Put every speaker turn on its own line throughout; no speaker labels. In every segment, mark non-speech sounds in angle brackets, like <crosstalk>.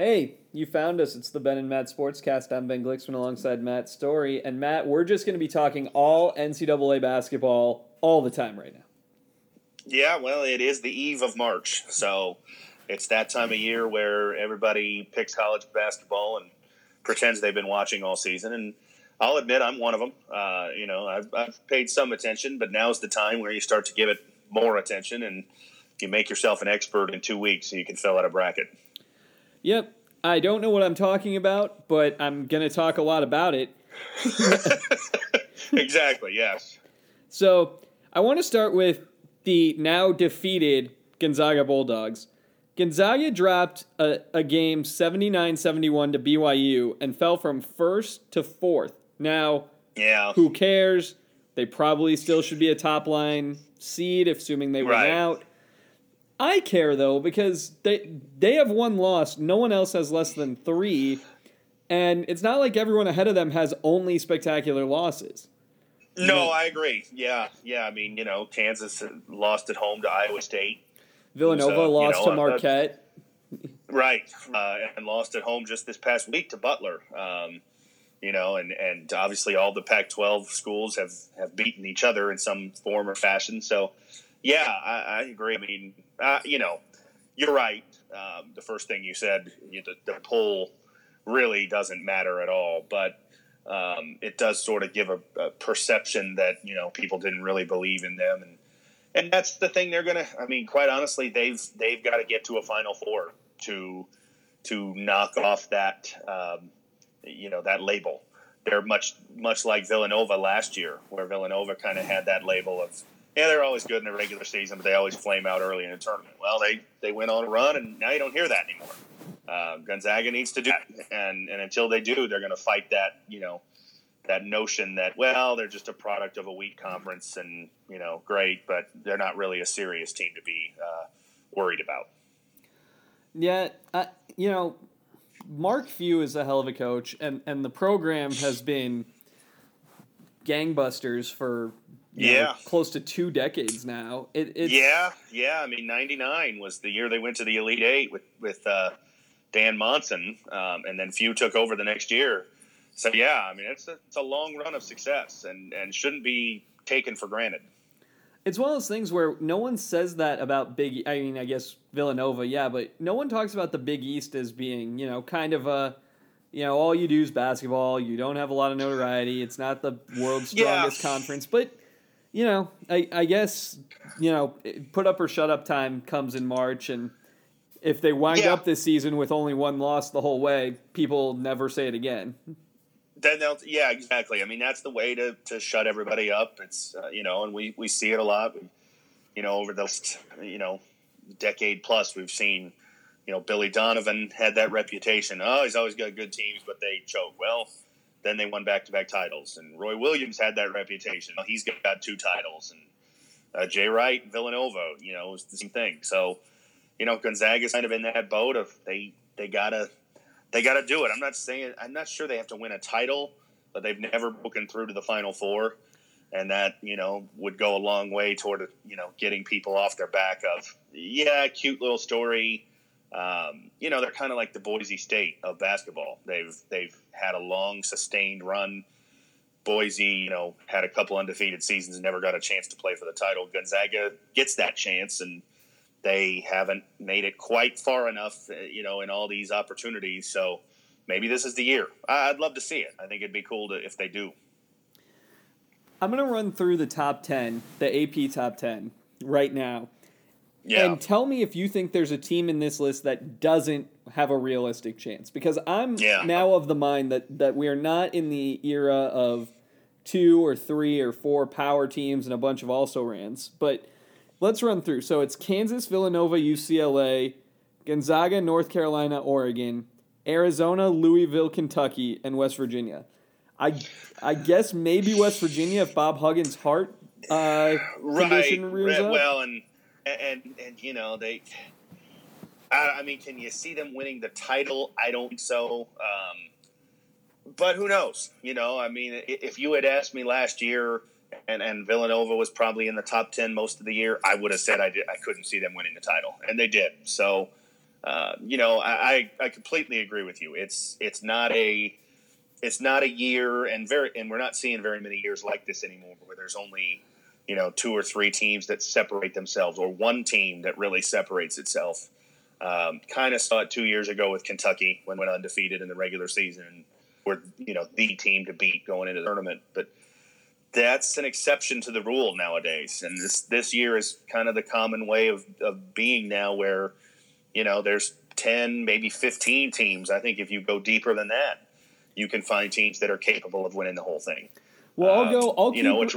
Hey, you found us. It's the Ben and Matt Sportscast. I'm Ben Glicksman alongside Matt Story. And Matt, we're just going to be talking all NCAA basketball all the time right now.
Yeah, well, it is the eve of March. So it's that time of year where everybody picks college basketball and pretends they've been watching all season. And I'll admit I'm one of them. Uh, you know, I've, I've paid some attention, but now's the time where you start to give it more attention and you make yourself an expert in two weeks so you can fill out a bracket.
Yep. I don't know what I'm talking about, but I'm going to talk a lot about it. <laughs>
exactly, yes.
So I want to start with the now defeated Gonzaga Bulldogs. Gonzaga dropped a, a game 79 71 to BYU and fell from first to fourth. Now,
yeah.
who cares? They probably still should be a top line seed, assuming they win right. out. I care though because they they have one loss. No one else has less than three, and it's not like everyone ahead of them has only spectacular losses.
No, I agree. Yeah, yeah. I mean, you know, Kansas lost at home to Iowa State.
Villanova uh, lost you know, to Marquette. <laughs>
right, uh, and lost at home just this past week to Butler. Um, you know, and, and obviously all the Pac-12 schools have, have beaten each other in some form or fashion. So, yeah, I, I agree. I mean, uh, you know, you're right. Um, the first thing you said, you, the, the poll really doesn't matter at all, but um, it does sort of give a, a, perception that you know people didn't really believe in them, and and that's the thing they're gonna. I mean, quite honestly, they've they've got to get to a Final Four to to knock off that um, you know that label. They're much much like Villanova last year, where Villanova kind of had that label of yeah, they're always good in the regular season, but they always flame out early in the tournament. Well, they they went on a run, and now you don't hear that anymore. Uh, Gonzaga needs to do that, and and until they do, they're going to fight that you know that notion that well they're just a product of a weak conference and you know great, but they're not really a serious team to be uh, worried about.
Yeah, uh, you know, Mark Few is a hell of a coach, and and the program has been gangbusters for yeah know, close to two decades now. It,
yeah, yeah. I mean, '99 was the year they went to the Elite Eight with with uh, Dan Monson, um, and then Few took over the next year. So yeah, I mean, it's a, it's a long run of success, and and shouldn't be taken for granted.
It's one of those things where no one says that about Big. I mean, I guess Villanova, yeah, but no one talks about the Big East as being, you know, kind of a, you know, all you do is basketball. You don't have a lot of notoriety. It's not the world's strongest yeah. conference, but you know, I, I guess you know, put up or shut up time comes in March, and if they wind yeah. up this season with only one loss the whole way, people never say it again.
Then they'll, yeah, exactly. I mean, that's the way to, to shut everybody up. It's uh, you know, and we, we see it a lot. You know, over the you know decade plus, we've seen you know Billy Donovan had that reputation. Oh, he's always got good teams, but they choke. Well, then they won back to back titles, and Roy Williams had that reputation. He's got two titles, and uh, Jay Wright, Villanova, you know, was the same thing. So, you know, Gonzaga's kind of in that boat of they they gotta they gotta do it. I'm not saying I'm not sure they have to win a title, but they've never broken through to the Final Four, and that you know would go a long way toward you know getting people off their back of yeah, cute little story um, you know, they're kind of like the Boise State of basketball. They've they've had a long, sustained run. Boise, you know, had a couple undefeated seasons and never got a chance to play for the title. Gonzaga gets that chance, and they haven't made it quite far enough, uh, you know, in all these opportunities. So maybe this is the year. I'd love to see it. I think it'd be cool to if they do.
I'm going to run through the top 10, the AP top 10 right now.
Yeah.
And tell me if you think there's a team in this list that doesn't have a realistic chance. Because I'm yeah. now of the mind that, that we are not in the era of two or three or four power teams and a bunch of also rans. But let's run through. So it's Kansas, Villanova, UCLA, Gonzaga, North Carolina, Oregon, Arizona, Louisville, Kentucky, and West Virginia. I I guess maybe West Virginia if Bob Huggins' heart uh,
right. condition rears right. up. Well, and and and you know they. I, I, mean, can you see them winning the title? I don't so. Um, but who knows? You know, I mean, if you had asked me last year, and, and Villanova was probably in the top ten most of the year, I would have said I did, I couldn't see them winning the title, and they did. So, uh, you know, I, I completely agree with you. It's it's not a it's not a year, and very and we're not seeing very many years like this anymore, where there's only you know two or three teams that separate themselves, or one team that really separates itself. Um, kind of saw it two years ago with Kentucky when went undefeated in the regular season, were you know the team to beat going into the tournament, but that's an exception to the rule nowadays. And this this year is kind of the common way of, of being now, where you know there's ten, maybe fifteen teams. I think if you go deeper than that, you can find teams that are capable of winning the whole thing.
Well, I'll uh, go. I'll keep, know, which,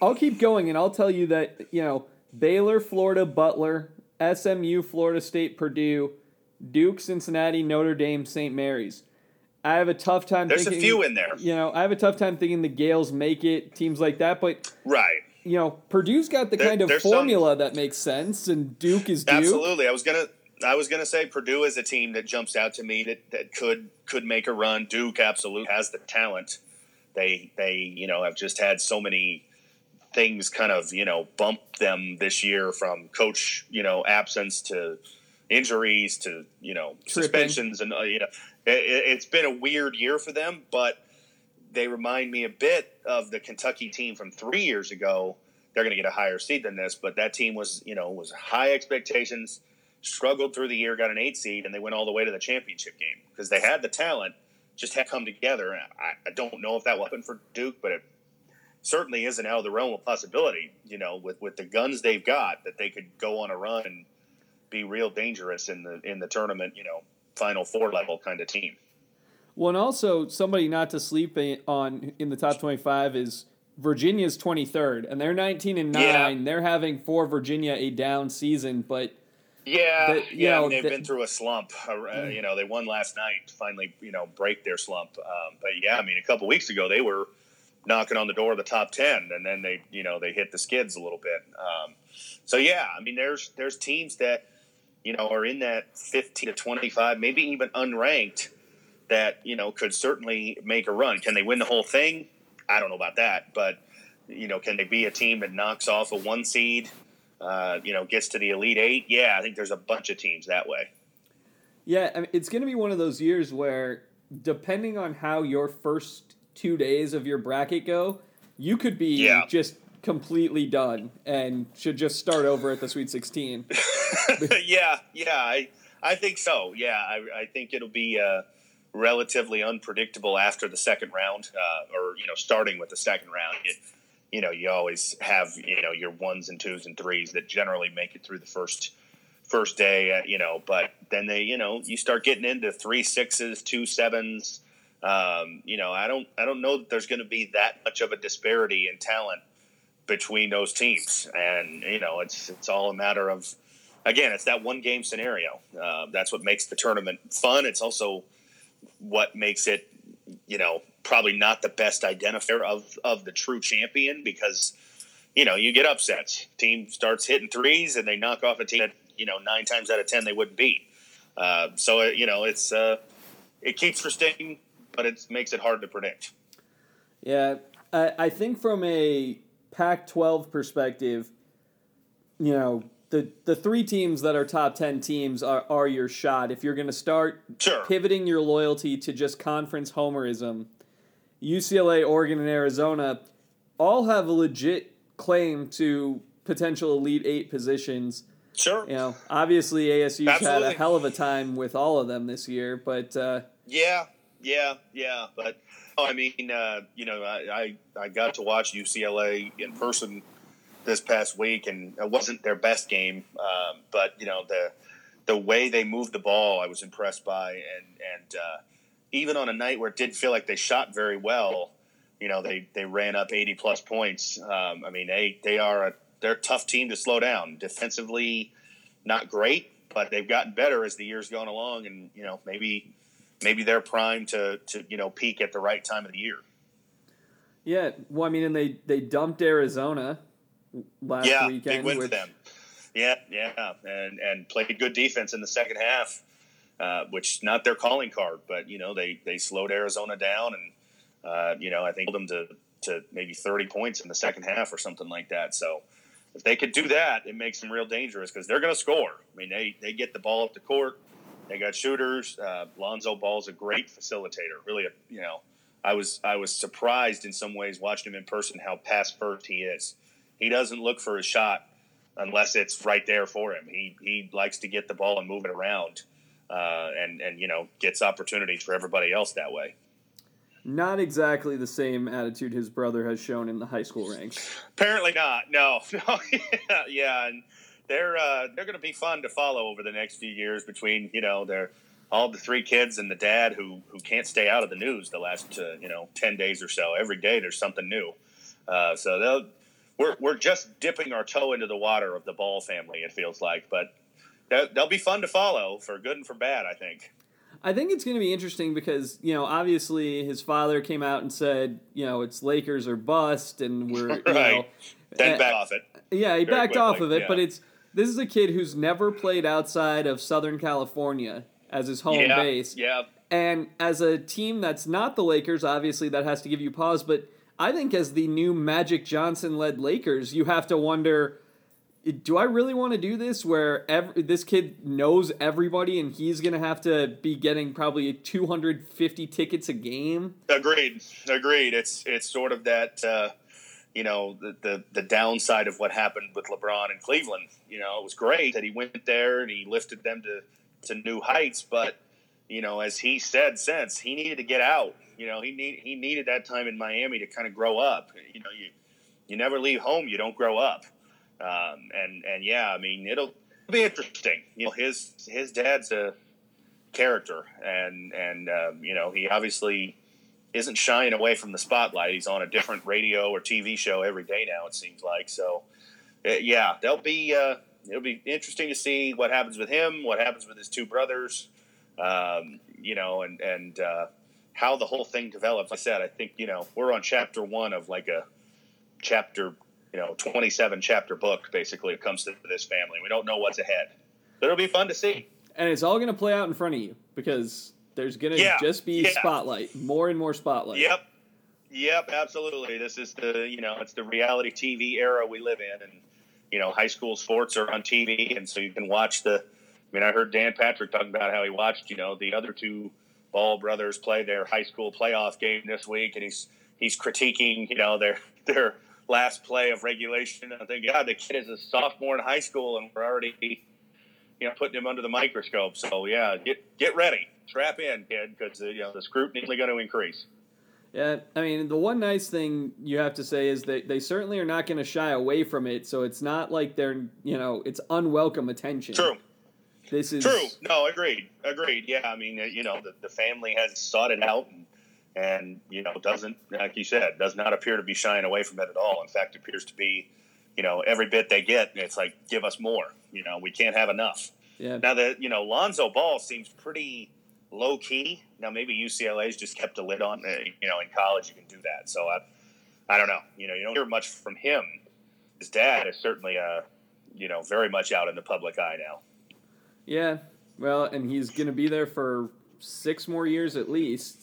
I'll keep going, and I'll tell you that you know Baylor, Florida, Butler, SMU, Florida State, Purdue, Duke, Cincinnati, Notre Dame, St. Mary's. I have a tough time.
There's
thinking,
a few in there.
You know, I have a tough time thinking the Gaels make it. Teams like that, but
right.
You know, Purdue's got the there, kind of formula some, that makes sense, and Duke is Duke.
Absolutely, I was gonna. I was gonna say Purdue is a team that jumps out to me that, that could could make a run. Duke absolutely has the talent. They they you know have just had so many things kind of you know bump them this year from coach you know absence to injuries to you know Tripping. suspensions and uh, you know it, has been a weird year for them, but they remind me a bit of the Kentucky team from three years ago. They're going to get a higher seed than this, but that team was you know was high expectations, struggled through the year, got an eight seed, and they went all the way to the championship game because they had the talent, just had come together. I, I don't know if that will happen for Duke, but it certainly isn't out of the realm of possibility. You know, with with the guns they've got, that they could go on a run and be real dangerous in the in the tournament. You know, Final Four level kind of team.
Well, and also somebody not to sleep on in the top twenty-five is Virginia's twenty-third, and they're nineteen and nine. Yeah. They're having for Virginia a down season, but
yeah, yeah, know, they've the, been through a slump. Uh, mm. you know, they won last night finally, you know, break their slump. Um, but yeah, I mean, a couple weeks ago they were knocking on the door of the top ten, and then they, you know, they hit the skids a little bit. Um, so yeah, I mean, there's there's teams that you know, are in that 15 to 25, maybe even unranked, that, you know, could certainly make a run. Can they win the whole thing? I don't know about that. But, you know, can they be a team that knocks off a one seed, uh, you know, gets to the Elite Eight? Yeah, I think there's a bunch of teams that way.
Yeah, I mean, it's going to be one of those years where, depending on how your first two days of your bracket go, you could be yeah. just completely done and should just start over at the Sweet 16. <laughs> <laughs>
yeah, yeah, I, I think so. Yeah, I, I think it'll be uh, relatively unpredictable after the second round, uh, or you know, starting with the second round. It, you know, you always have you know your ones and twos and threes that generally make it through the first first day. Uh, you know, but then they, you know, you start getting into three sixes, two sevens. Um, you know, I don't, I don't know that there's going to be that much of a disparity in talent between those teams, and you know it's it's all a matter of again it's that one game scenario. Uh, that's what makes the tournament fun. It's also what makes it you know probably not the best identifier of of the true champion because you know you get upsets. Team starts hitting threes and they knock off a team that you know nine times out of ten they wouldn't beat. Uh, so you know it's uh, it keeps for sticking, but it makes it hard to predict.
Yeah, I, I think from a Pac 12 perspective, you know, the, the three teams that are top 10 teams are, are your shot. If you're going to start
sure.
pivoting your loyalty to just conference homerism, UCLA, Oregon, and Arizona all have a legit claim to potential Elite Eight positions.
Sure.
You know, obviously ASU's Absolutely. had a hell of a time with all of them this year, but uh,
yeah, yeah, yeah. But Oh, I mean, uh, you know, I, I, I got to watch UCLA in person this past week, and it wasn't their best game, um, but you know the the way they moved the ball, I was impressed by, and and uh, even on a night where it didn't feel like they shot very well, you know, they they ran up eighty plus points. Um, I mean, they they are a they're a tough team to slow down defensively, not great, but they've gotten better as the years gone along, and you know maybe maybe they're primed to to you know peak at the right time of the year.
Yeah, well, I mean, and they they dumped Arizona last
yeah,
weekend.
big win which... for them. Yeah, yeah, and and played good defense in the second half, uh, which not their calling card, but you know they they slowed Arizona down, and uh, you know I think them to to maybe thirty points in the second half or something like that. So if they could do that, it makes them real dangerous because they're going to score. I mean, they they get the ball up the court They got shooters. Uh, Lonzo Ball's a great facilitator. Really, a, you know, I was I was surprised in some ways watching him in person how pass first he is. He doesn't look for a shot unless it's right there for him. He he likes to get the ball and move it around, uh, and and you know gets opportunities for everybody else that way.
Not exactly the same attitude his brother has shown in the high school ranks.
Apparently not. No, <laughs> no, yeah, yeah, and they're uh, they're going to be fun to follow over the next few years between you know their all the three kids and the dad who who can't stay out of the news the last uh, you know ten days or so. Every day there's something new. Uh, so they'll we're we're just dipping our toe into the water of the Ball family. It feels like, but they'll be fun to follow for good and for bad. I think.
I think it's going to be interesting because you know obviously his father came out and said you know it's Lakers or bust, and we're <laughs> right. you know,
then eh, back off it.
Yeah, he backed quickly. off of it, yeah. but it's this is a kid who's never played outside of Southern California as his home
yeah,
base.
Yeah.
And as a team that's not the Lakers, obviously that has to give you pause, but I think as the new Magic Johnson led Lakers, you have to wonder do I really want to do this where every, this kid knows everybody and he's going to have to be getting probably 250 tickets a game?
Agreed. Agreed. It's it's sort of that uh, you know the, the the downside of what happened with LeBron in Cleveland. You know, it was great that he went there and he lifted them to to new heights, but you know, as he said since, he needed to get out. You know, he need he needed that time in Miami to kind of grow up. You know, you you never leave home, you don't grow up. Um, and and yeah, I mean, it'll be interesting. You know, his his dad's a character, and and um, you know, he obviously isn't shying away from the spotlight. He's on a different radio or TV show every day now. It seems like so. Uh, yeah, they'll be. Uh, it'll be interesting to see what happens with him, what happens with his two brothers, um, you know, and and uh, how the whole thing develops. Like I said, I think you know we're on chapter one of like a chapter, you know, twenty-seven chapter book. Basically, it comes to this family. We don't know what's ahead, but it'll be fun to see.
And it's all going to play out in front of you because there's going to yeah, just be yeah. spotlight, more and more spotlight.
Yep. Yep, absolutely. This is the you know it's the reality TV era we live in, and you know high school sports are on TV, and so you can watch the. I mean, I heard Dan Patrick talking about how he watched you know the other two Ball brothers play their high school playoff game this week, and he's he's critiquing you know their their last play of regulation. I think God, the kid is a sophomore in high school, and we're already you know putting him under the microscope. So yeah, get get ready strap in, kid, because uh, you know the scrutiny is going to increase.
Yeah, I mean, the one nice thing you have to say is that they certainly are not going to shy away from it. So it's not like they're, you know, it's unwelcome attention.
True.
This is
true. No, agreed. Agreed. Yeah, I mean, uh, you know, the, the family has sought it out and, and, you know, doesn't, like you said, does not appear to be shying away from it at all. In fact, appears to be, you know, every bit they get, it's like, give us more. You know, we can't have enough.
Yeah.
Now, that you know, Lonzo Ball seems pretty low key. Now maybe UCLA's just kept a lid on. it. you know, in college you can do that. So I, I don't know. You know, you don't hear much from him. His dad is certainly, uh, you know, very much out in the public eye now.
Yeah, well, and he's going to be there for six more years at least.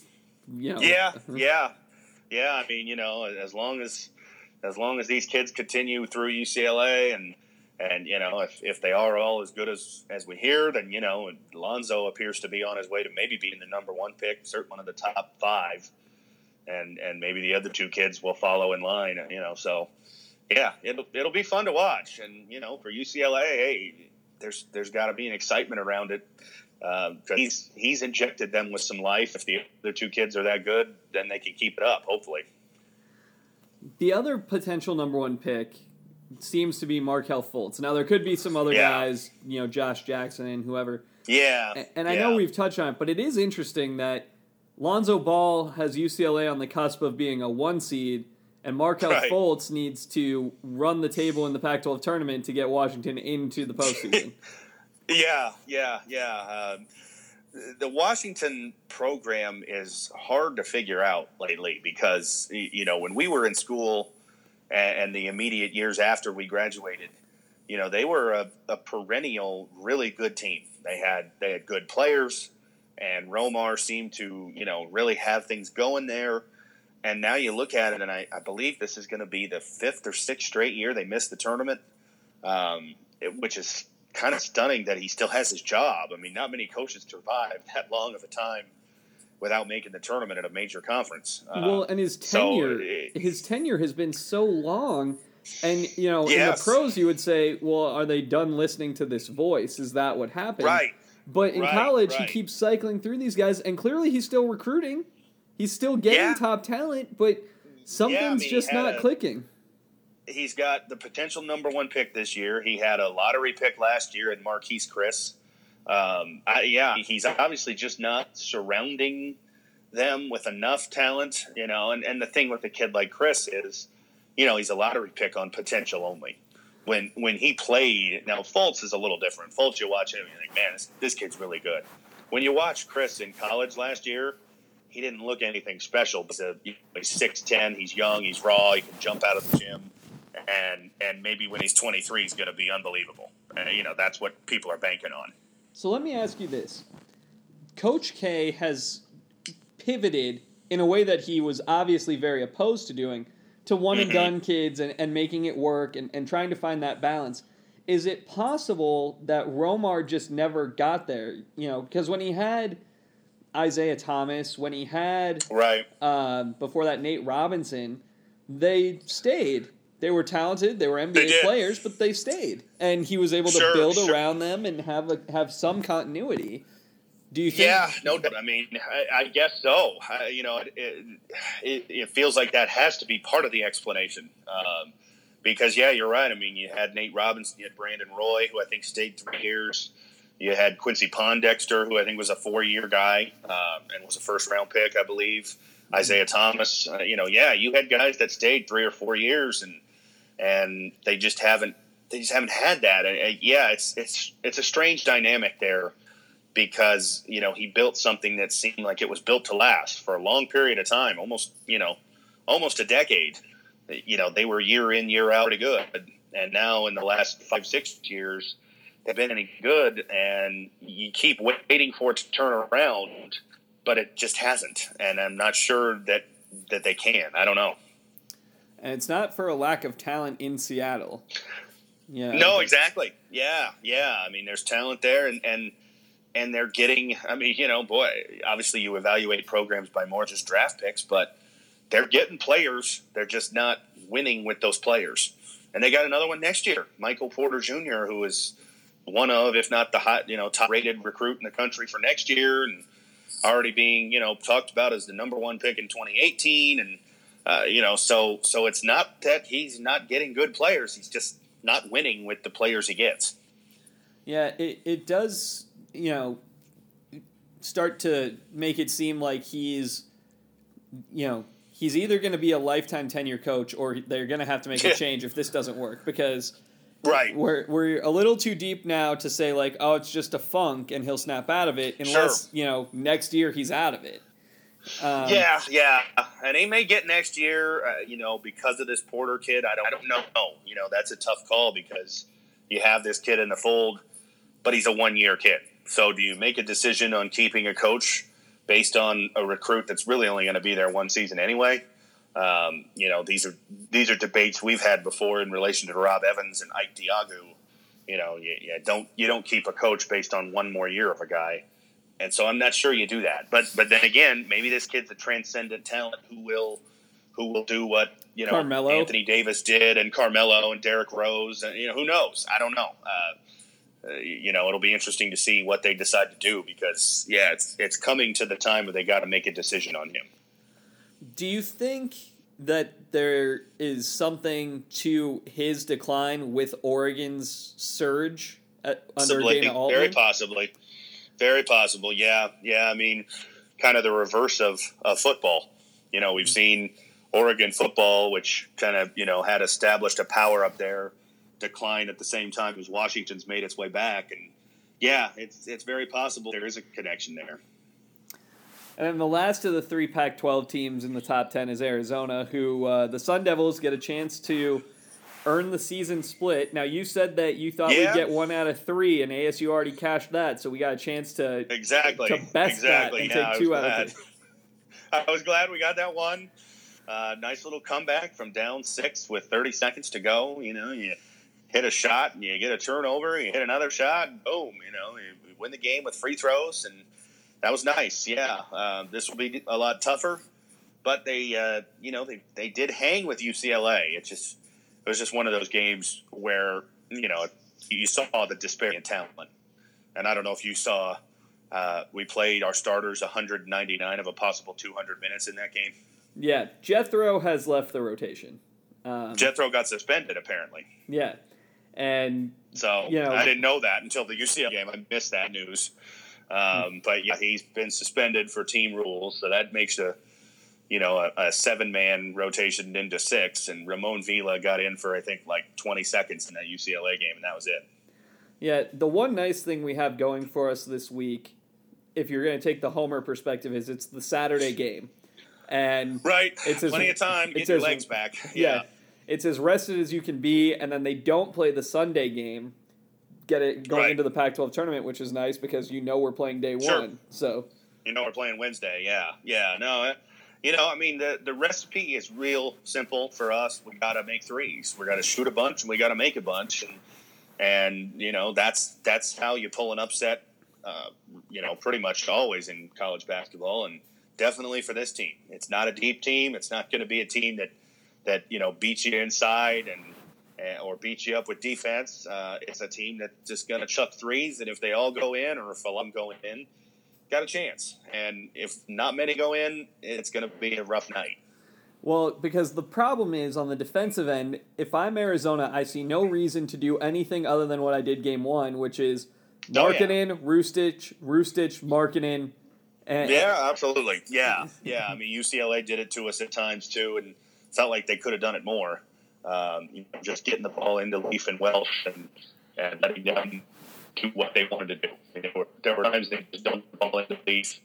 You know.
Yeah, <laughs> yeah, yeah. I mean, you know, as long as as long as these kids continue through UCLA and and you know, if, if they are all as good as as we hear, then you know, Lonzo appears to be on his way to maybe being the number one pick, certainly one of the top five, and and maybe the other two kids will follow in line. You know, so yeah, it'll it'll be fun to watch, and you know, for UCLA, hey, there's there's got to be an excitement around it. Uh, he's he's injected them with some life. If the other two kids are that good, then they can keep it up. Hopefully.
The other potential number one pick seems to be Markelle Fultz. Now there could be some other yeah. guys, you know, Josh Jackson and whoever.
Yeah.
And, and I yeah. know we've touched on it, but it is interesting that Lonzo Ball has UCLA on the cusp of being a one seed, and Markelle right. Fultz needs to run the table in the Pac-12 tournament to get Washington into the postseason. <laughs>
yeah, yeah, yeah. Um, the Washington program is hard to figure out lately because you know when we were in school and, the immediate years after we graduated, you know, they were a, a, perennial, really good team. They had they had good players, and Romar seemed to you know really have things going there. And now you look at it, and I, I believe this is going to be the fifth or sixth straight year they missed the tournament, um, it, which is kind of stunning that he still has his job. I mean, not many coaches survive that long of a time without making the tournament at a major conference.
Uh, well, and his tenure, so it, his tenure has been so long. And you know, yes. in the pros, you would say, "Well, are they done listening to this voice? Is that what happened?"
Right.
But in
right,
college,
right.
he keeps cycling through these guys, and clearly he's still recruiting. He's still getting yeah. top talent, but something's yeah, I mean, just not a, clicking.
He's got the potential number one pick this year. He had a lottery pick last year in Marquese Chriss. Um, I, yeah, he's obviously just not surrounding them with enough talent, you know. And, and the thing with a kid like Chriss is, you know, he's a lottery pick on potential only. When when he played, now Fultz is a little different. Fultz, you watch him, you think, man, this, this kid's really good. When you watch Chriss in college last year, he didn't look anything special. But he's six ten, he's young, he's raw, he can jump out of the gym, and and maybe when he's twenty three, he's going to be unbelievable. Uh, you know, that's what people are banking on.
So let me ask you this: Coach K has pivoted in a way that he was obviously very opposed to doing to one and done mm-hmm. kids and, and making it work and, and trying to find that balance. Is it possible that Romar just never got there? You know, because when he had Isaiah Thomas, when he had
right
uh, before that Nate Robinson, they stayed. They were talented. They were NBA they players, but they stayed, and he was able to sure, build sure. around them and have a, have some continuity. Do you think?
Yeah, no doubt. I mean, I, I guess so. I, you know, it, it, it, feels like that has to be part of the explanation. Um, because, yeah, you're right. I mean, you had Nate Robinson, you had Brandon Roy, who I think stayed three years. You had Quincy Pondexter, who I think was a four year guy um, and was a first round pick, I believe. Isaiah Thomas. Uh, you know, yeah, you had guys that stayed three or four years and and they just haven't they just haven't had that. And, uh, yeah, it's it's it's a strange dynamic there because you know he built something that seemed like it was built to last for a long period of time, almost you know, almost a decade. You know, they were year in year out pretty good, and now in the last five six years, they've been any good, and you keep waiting for it to turn around, but it just hasn't, and I'm not sure that that they can. I don't know.
And it's not for a lack of talent in Seattle.
Yeah. No, exactly. Yeah, yeah. I mean, there's talent there, and and and they're getting. I mean, you know, boy, obviously you evaluate programs by more just draft picks, but they're getting players. They're just not winning with those players. And they got another one next year, Michael Porter Jr., who is one of, if not the hot, you know, top rated recruit in the country for next year, and already being, you know, talked about as the number one pick in 2018, and uh, you know, so so it's not that he's not getting good players; he's just not winning with the players he gets.
Yeah, it, it does you know, start to make it seem like he's, you know, he's either going to be a lifetime tenure coach or they're going to have to make a <laughs> change if this doesn't work because
right
we're we're a little too deep now to say like oh it's just a funk and he'll snap out of it unless sure. you know next year he's out of it.
Um, yeah, yeah, and he may get next year, uh, you know, because of this Porter kid. I don't, I don't know. You know, that's a tough call because you have this kid in the fold, but he's a one year kid. So, do you make a decision on keeping a coach based on a recruit that's really only going to be there one season anyway? Um, you know, these are these are debates we've had before in relation to Rob Evans and Ike Diogu. You know, you, you don't you don't keep a coach based on one more year of a guy, and so I'm not sure you do that. But but then again, maybe this kid's a transcendent talent who will who will do what you know
Carmelo.
Anthony Davis did and Carmelo and Derrick Rose and you know who knows I don't know. Uh, uh, you know, it'll be interesting to see what they decide to do because, yeah, it's it's coming to the time where they got to make a decision on him.
Do you think that there is something to his decline with Oregon's surge at, under Dana Altman?
Very possibly, very possible. Yeah, yeah. I mean, kind of the reverse of, of football. You know, we've seen Oregon football, which kind of you know had established a power up there decline at the same time as Washington's made its way back. And yeah, it's it's very possible there is a connection there.
And then the last of the three Pac 12 teams in the top 10 is Arizona, who uh, the Sun Devils get a chance to earn the season split. Now, you said that you thought yeah. we'd get one out of three, and ASU already cashed that, so we got a chance to
exactly
to best
exactly.
that and yeah, take two out glad. of it. <laughs>
I was glad we got that one. Uh, nice little comeback from down six with 30 seconds to go. You know, you hit a shot and you get a turnover, you hit another shot, boom, you know, you win the game with free throws, and that was nice. Yeah, uh, this will be a lot tougher, but they, uh, you know, they they did hang with UCLA. It just it was just one of those games where you know you saw the disparity in talent, and I don't know if you saw. Uh, we played our starters 199 of a possible 200 minutes in that game.
Yeah, Jethro has left the rotation.
Um, Jethro got suspended apparently.
Yeah, and
so you know, I didn't know that until the UCLA game. I missed that news. Um, but yeah, he's been suspended for team rules, so that makes a you know a, a seven man rotation into six. And Ramon Vila got in for I think like twenty seconds in that UCLA game, and that was it.
Yeah, the one nice thing we have going for us this week, if you're going to take the Homer perspective, is it's the Saturday game, and
right, it's as, plenty of time. Get your as, legs back. <laughs>
yeah. yeah it's as rested as you can be, and then they don't play the Sunday game, get it going right. into the Pac-12 tournament, which is nice because you know we're playing day sure. one. So
you know we're playing Wednesday. Yeah, yeah. No, you know, I mean the the recipe is real simple for us. We got to make threes. We got to shoot a bunch, and we got to make a bunch, and and you know that's that's how you pull an upset. Uh, you know, pretty much always in college basketball, and definitely for this team. It's not a deep team. It's not going to be a team that that you know beats you inside and, and or beats you up with defense. Uh, it's a team that's just going to chuck threes, and if they all go in, or if a lot go in, got a chance. And if not many go in, it's going to be a rough night.
Well, because the problem is on the defensive end, if I'm Arizona, I see no reason to do anything other than what I did game one, which is Markkanen, oh, yeah. Ristic, Ristic, Markkanen.
And, yeah, absolutely. Yeah, yeah. I mean, UCLA did it to us at times too, and felt like they could have done it more. Um, you know, just getting the ball into Leaf and Welsh and, and letting them do what they wanted to do. there, were, there were times they just the ball into Leaf,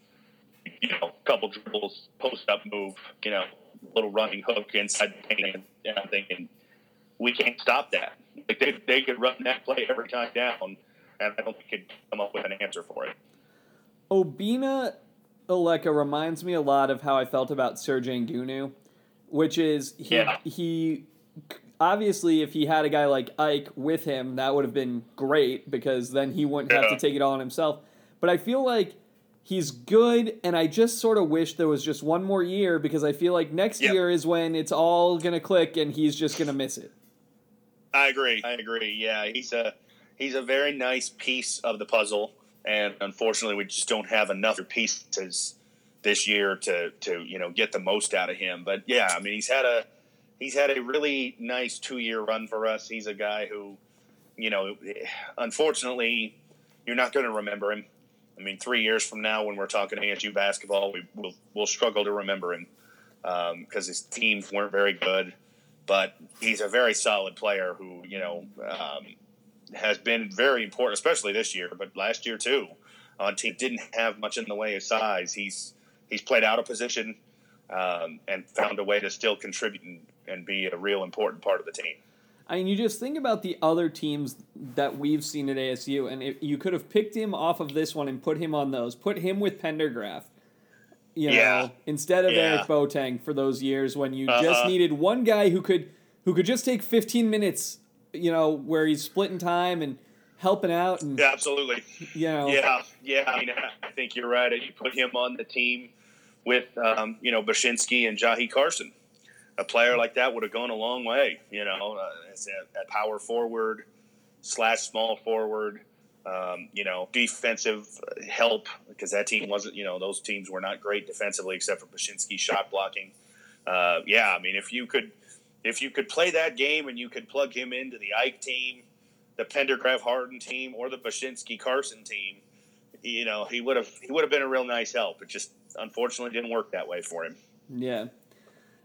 you know, a couple dribbles, post up move, you know, little running hook inside the paint, and I'm thinking we can't stop that. Like they they could run that play every time down, and I don't think could come up with an answer for it.
Obinna Oleka reminds me a lot of how I felt about Serge Angunnu which is he yeah. he obviously if he had a guy like Ike with him, that would have been great because then he wouldn't yeah. have to take it all on himself. But I feel like he's good, and I just sort of wish there was just one more year because I feel like next yep. year is when it's all gonna click and he's just gonna miss it.
I agree. I agree. Yeah, he's a he's a very nice piece of the puzzle, and unfortunately, we just don't have enough pieces this year to to you know get the most out of him. But yeah, I mean he's had a he's had a really nice two year run for us. He's a guy who, you know, unfortunately, you're not going to remember him. I mean, three years from now, when we're talking ASU basketball, we will we'll struggle to remember him because um, his teams weren't very good. But he's a very solid player who you know um, has been very important, especially this year, but last year too. On team didn't have much in the way of size. He's he's played out of position um, and found a way to still contribute and, and be a real important part of the team.
I mean, you just think about the other teams that we've seen at ASU, and if you could have picked him off of this one and put him on those. Put him with Pendergraph, you know, yeah. instead of yeah. Eric Boateng for those years when you uh-huh. just needed one guy who could who could just take 15 minutes, you know, where he's splitting time and helping out. And,
yeah, absolutely.
You know,
yeah, yeah. I mean, I think you're right. You put him on the team with um, you know Bachynski and Jahii Carson. A player like that would have gone a long way. You know, uh, as a, a, power forward slash small forward. Um, you know, defensive help because that team wasn't. You know, those teams were not great defensively except for Bachynski shot blocking. Uh, yeah, I mean, if you could, if you could play that game and you could plug him into the Ike team, the Pendergraph Harden team, or the Bachynski Carson team, you know, he would have he would have been a real nice help. It just unfortunately didn't work that way for him.
Yeah,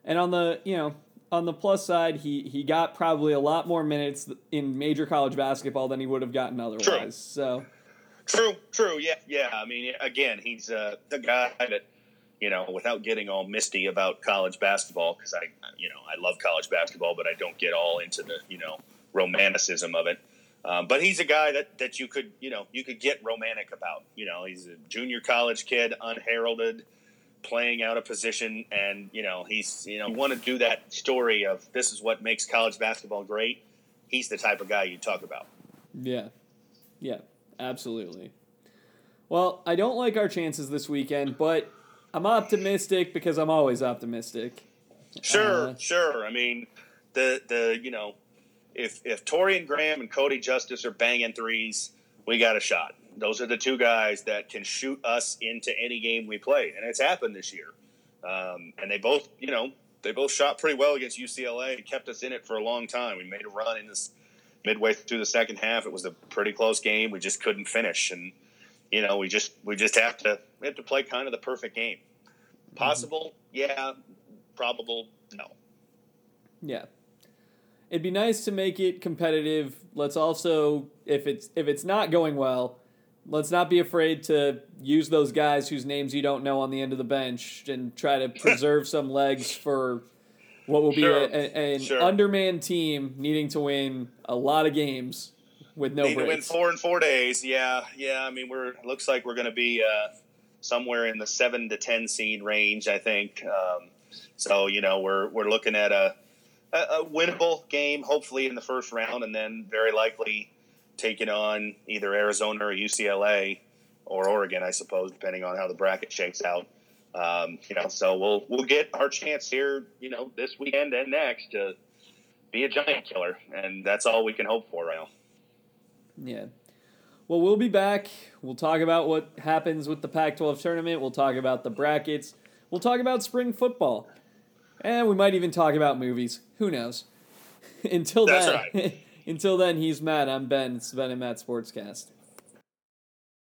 and on the you know on the plus side, he he got probably a lot more minutes in major college basketball than he would have gotten otherwise. True. So.
True, true, yeah, yeah. I mean, again, he's uh, the guy that you know, without getting all misty about college basketball, because I, you know, I love college basketball, but I don't get all into the, you know, romanticism of it. Um, but he's a guy that, that you could you know you could get romantic about. You know, he's a junior college kid, unheralded, playing out of position, and you know he's you know you want to do that story of this is what makes college basketball great. he's the type of guy you talk about.
Yeah, yeah, absolutely. Well, I don't like our chances this weekend, but I'm optimistic because I'm always optimistic.
Sure, uh, sure. I mean, the the you know, if if Torian Graham and Kodi Justice are banging threes, we got a shot. Those are the two guys that can shoot us into any game we play, and it's happened this year. Um, and they both, you know, they both shot pretty well against UCLA and kept us in it for a long time. We made a run in this midway through the second half. It was a pretty close game. We just couldn't finish, and you know, we just we just have to we have to play kind of the perfect game. Possible, yeah. Probable, no.
Yeah. It'd be nice to make it competitive. Let's also, if it's if it's not going well, let's not be afraid to use those guys whose names you don't know on the end of the bench and try to preserve some legs for what will be sure. a, a, an sure. undermanned team needing to win a lot of games with no
Need breaks. to win four in four days. Yeah, yeah. I mean, we're looks like we're going to be uh, somewhere in the seven to ten seed range. I think. Um, so you know, we're we're looking at a, a, a winnable game, hopefully in the first round, and then very likely taking on either Arizona or UCLA or Oregon, I suppose, depending on how the bracket shakes out. Um, you know, so we'll we'll get our chance here, you know, this weekend and next to be a giant killer, and that's all we can hope for right now.
Yeah. Well, we'll be back. We'll talk about what happens with the Pac 12 tournament. We'll talk about the brackets. We'll talk about spring football. And we might even talk about movies. Who knows? <laughs> until That's then, right. <laughs> until then, he's Matt. I'm Ben. It's Ben and Matt Sportscast.